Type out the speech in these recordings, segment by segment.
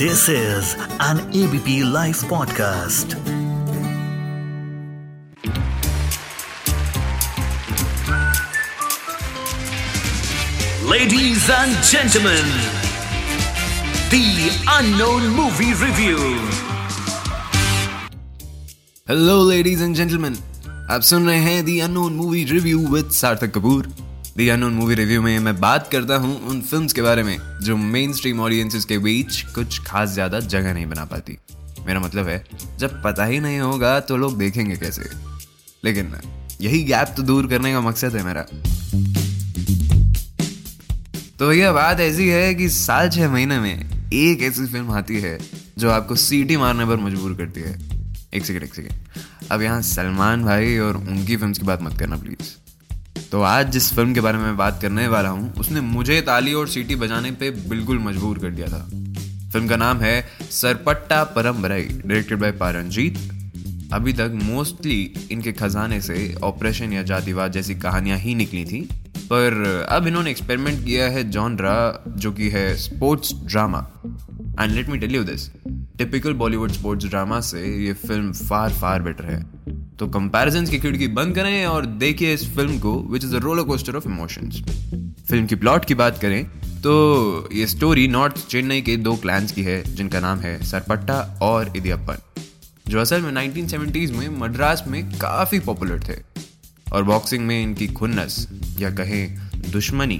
This is an ABP Life podcast. Ladies and gentlemen, the unknown movie review. Hello ladies and gentleman आप सुन रहे हैं the unknown movie review with Sarthak Kapoor the unknown movie review में मैं बात करता हूँ उन फिल्म्स के बारे में, जो मेन स्ट्रीम ऑडियंसेस के बीच कुछ खास ज़्यादा जगह नहीं बना पाती। मेरा मतलब है, जब पता ही नहीं होगा तो लोग देखेंगे कैसे? लेकिन यही गैप तो दूर करने का मकसद है मेरा। तो भैया, बात ऐसी है कि साल छह महीने में एक ऐसी फ़िल्म आती है, जो आपको सीटी मारने पर मजबूर करती है। एक सेकेंड एक सेकेंड अब यहाँ सलमान भाई और उनकी फ़िल्म की बात मत करना प्लीज़ तो आज जिस फ़िल्म के बारे में बात करने वाला हूँ, उसने मुझे ताली और सीटी बजाने पे बिल्कुल मजबूर कर दिया था। फ़िल्म का नाम है Sarpatta Parambarai directed bye पारंजीत। अभी तक मोस्टली इनके खजाने से ऑपरेशन या जातिवाद जैसी कहानियाँ ही निकली थी, पर अब इन्होंने एक्सपेरिमेंट किया है जॉनरा जो कि है sports drama and let me tell you this typical Bollywood sports drama से ये फ़िल्म फार फार बेटर है। तो कंपैरिजन की खिड़की बंद करें और देखिए इस फ़िल्म को which is roller coaster of emotions film की प्लॉट की बात करें तो ये स्टोरी नॉर्थ चेन्नई के दो क्लैंस की है, जिनका नाम है सरपट्टा और इदियप्पन जो असल में 1970s में मद्रास में काफ़ी पॉपुलर थे। और बॉक्सिंग में इनकी खुन्नस, या कहें दुश्मनी,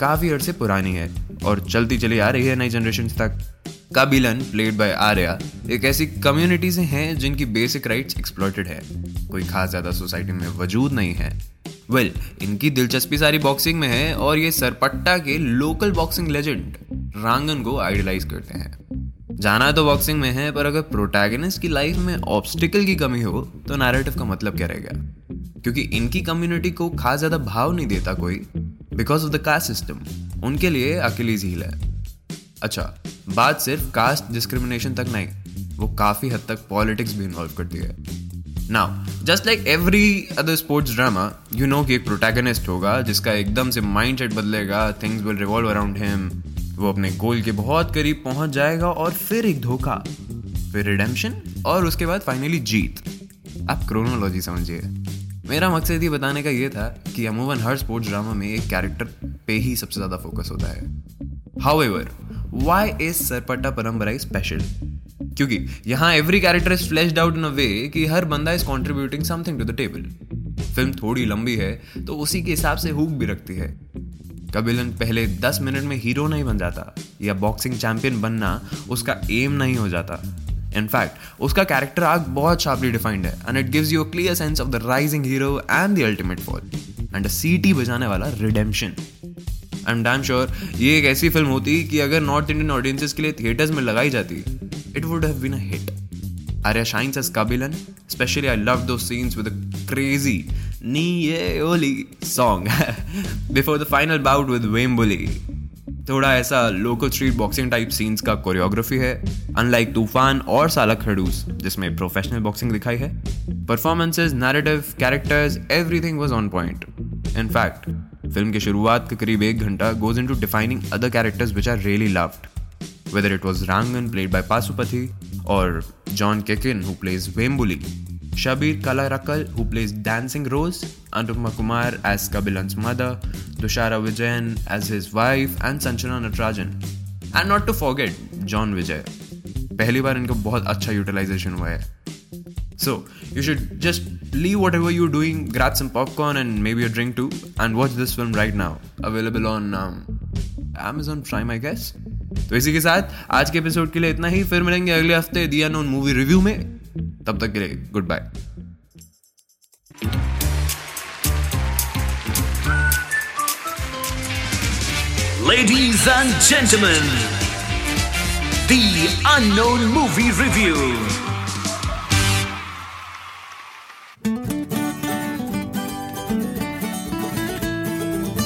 काफ़ी अरसे पुरानी है, और चलती चली आ रही है नई जनरेशन तक। काबिलन प्लेड बाय आर्या एक ऐसी कम्युनिटी से हैं जिनकी बेसिक राइट्स एक्सप्लॉइटेड है। कोई खास ज़्यादा सोसाइटी में वजूद नहीं है। वेल well, इनकी दिलचस्पी सारी बॉक्सिंग में है और ये सरपट्टा के लोकल बॉक्सिंग लेजेंड रांगन को आइडलाइज करते हैं। जाना तो बॉक्सिंग में है पर अगर प्रोटैगनिस्ट की लाइफ में ऑब्स्टिकल की कमी हो तो नैरेटिव का मतलब क्या रहेगा क्योंकि इनकी कम्युनिटी को खास ज़्यादा भाव नहीं देता कोई because of the caste system उनके लिए अकेलीज हील है। अच्छा बात सिर्फ़ कास्ट डिस्क्रिमिनेशन तक नहीं, वो काफ़ी हद तक पॉलिटिक्स भी इन्वॉल्व करती है। Now just like every other sports drama you know कि एक प्रोटैगनिस्ट होगा, जिसका एकदम से माइंड सेट बदलेगा things will revolve around him वो अपने गोल के बहुत करीब पहुँच जाएगा और फिर एक धोखा, फिर रिडेम्पशन और उसके बाद फाइनली जीत। आप क्रोनोलॉजी समझिए। मेरा मकसद ये बताने का ये था कि अमूमन हर स्पोर्ट्स ड्रामा में एक कैरेक्टर पे ही सबसे ज़्यादा फोकस होता है। However why is Sarpatta Parambarai special क्योंकि यहाँ every character is flashed out in a way कि हर बंदा is contributing something to the table film थोड़ी लंबी है तो उसी के हिसाब से हुक भी रखती है कबिलन पहले 10 मिनट में हीरो नहीं बन जाता या बॉक्सिंग चैंपियन बनना उसका एम नहीं हो जाता इनफैक्ट उसका कैरेक्टर आर्क बहुत शार्पली डिफाइंड है and it gives you a clear sense of the rising hero and the ultimate fall and a सीटी बजाने वाला redemption I am damn sure ये एक ऐसी फ़िल्म होती कि अगर नॉर्थ इंडियन ऑडियंसेस के लिए थिएटर्स में लगाई जाती it would have been a hit Arya shines as Kabilan. Especially, I love those scenes with a crazy Niye Oli song before the final bout with Wembuli. थोड़ा ऐसा local street boxing type scenes का choreography है unlike Toofaan और साला खड़ूस जिसमें professional boxing दिखाई है performances narrative characters everything was on point in fact film की शुरुआत के करीब एक घंटा goes into defining other characters which are really loved whether it was Rangan played by Pasupathy और John Kokken who plays Vembuli Shabeer Kallarakkal who plays Dancing Rose Anupama Kumar as Kabilan mother Dushara Vijayan as his wife and Sanchana Natarajan and not to forget John Vijay पहली बार इनका बहुत अच्छा utilisation हुआ है। So, you should just leave whatever you're doing, grab some popcorn and maybe a drink too, and watch this film right now. Available on um, Amazon Prime, I guess. तो इसी के साथ आज के एपिसोड के लिए इतना ही फिर मिलेंगे अगले हफ्ते दिया नोन मूवी रिव्यू में तब तक के लिए goodbye Ladies and gentlemen, the unknown movie review.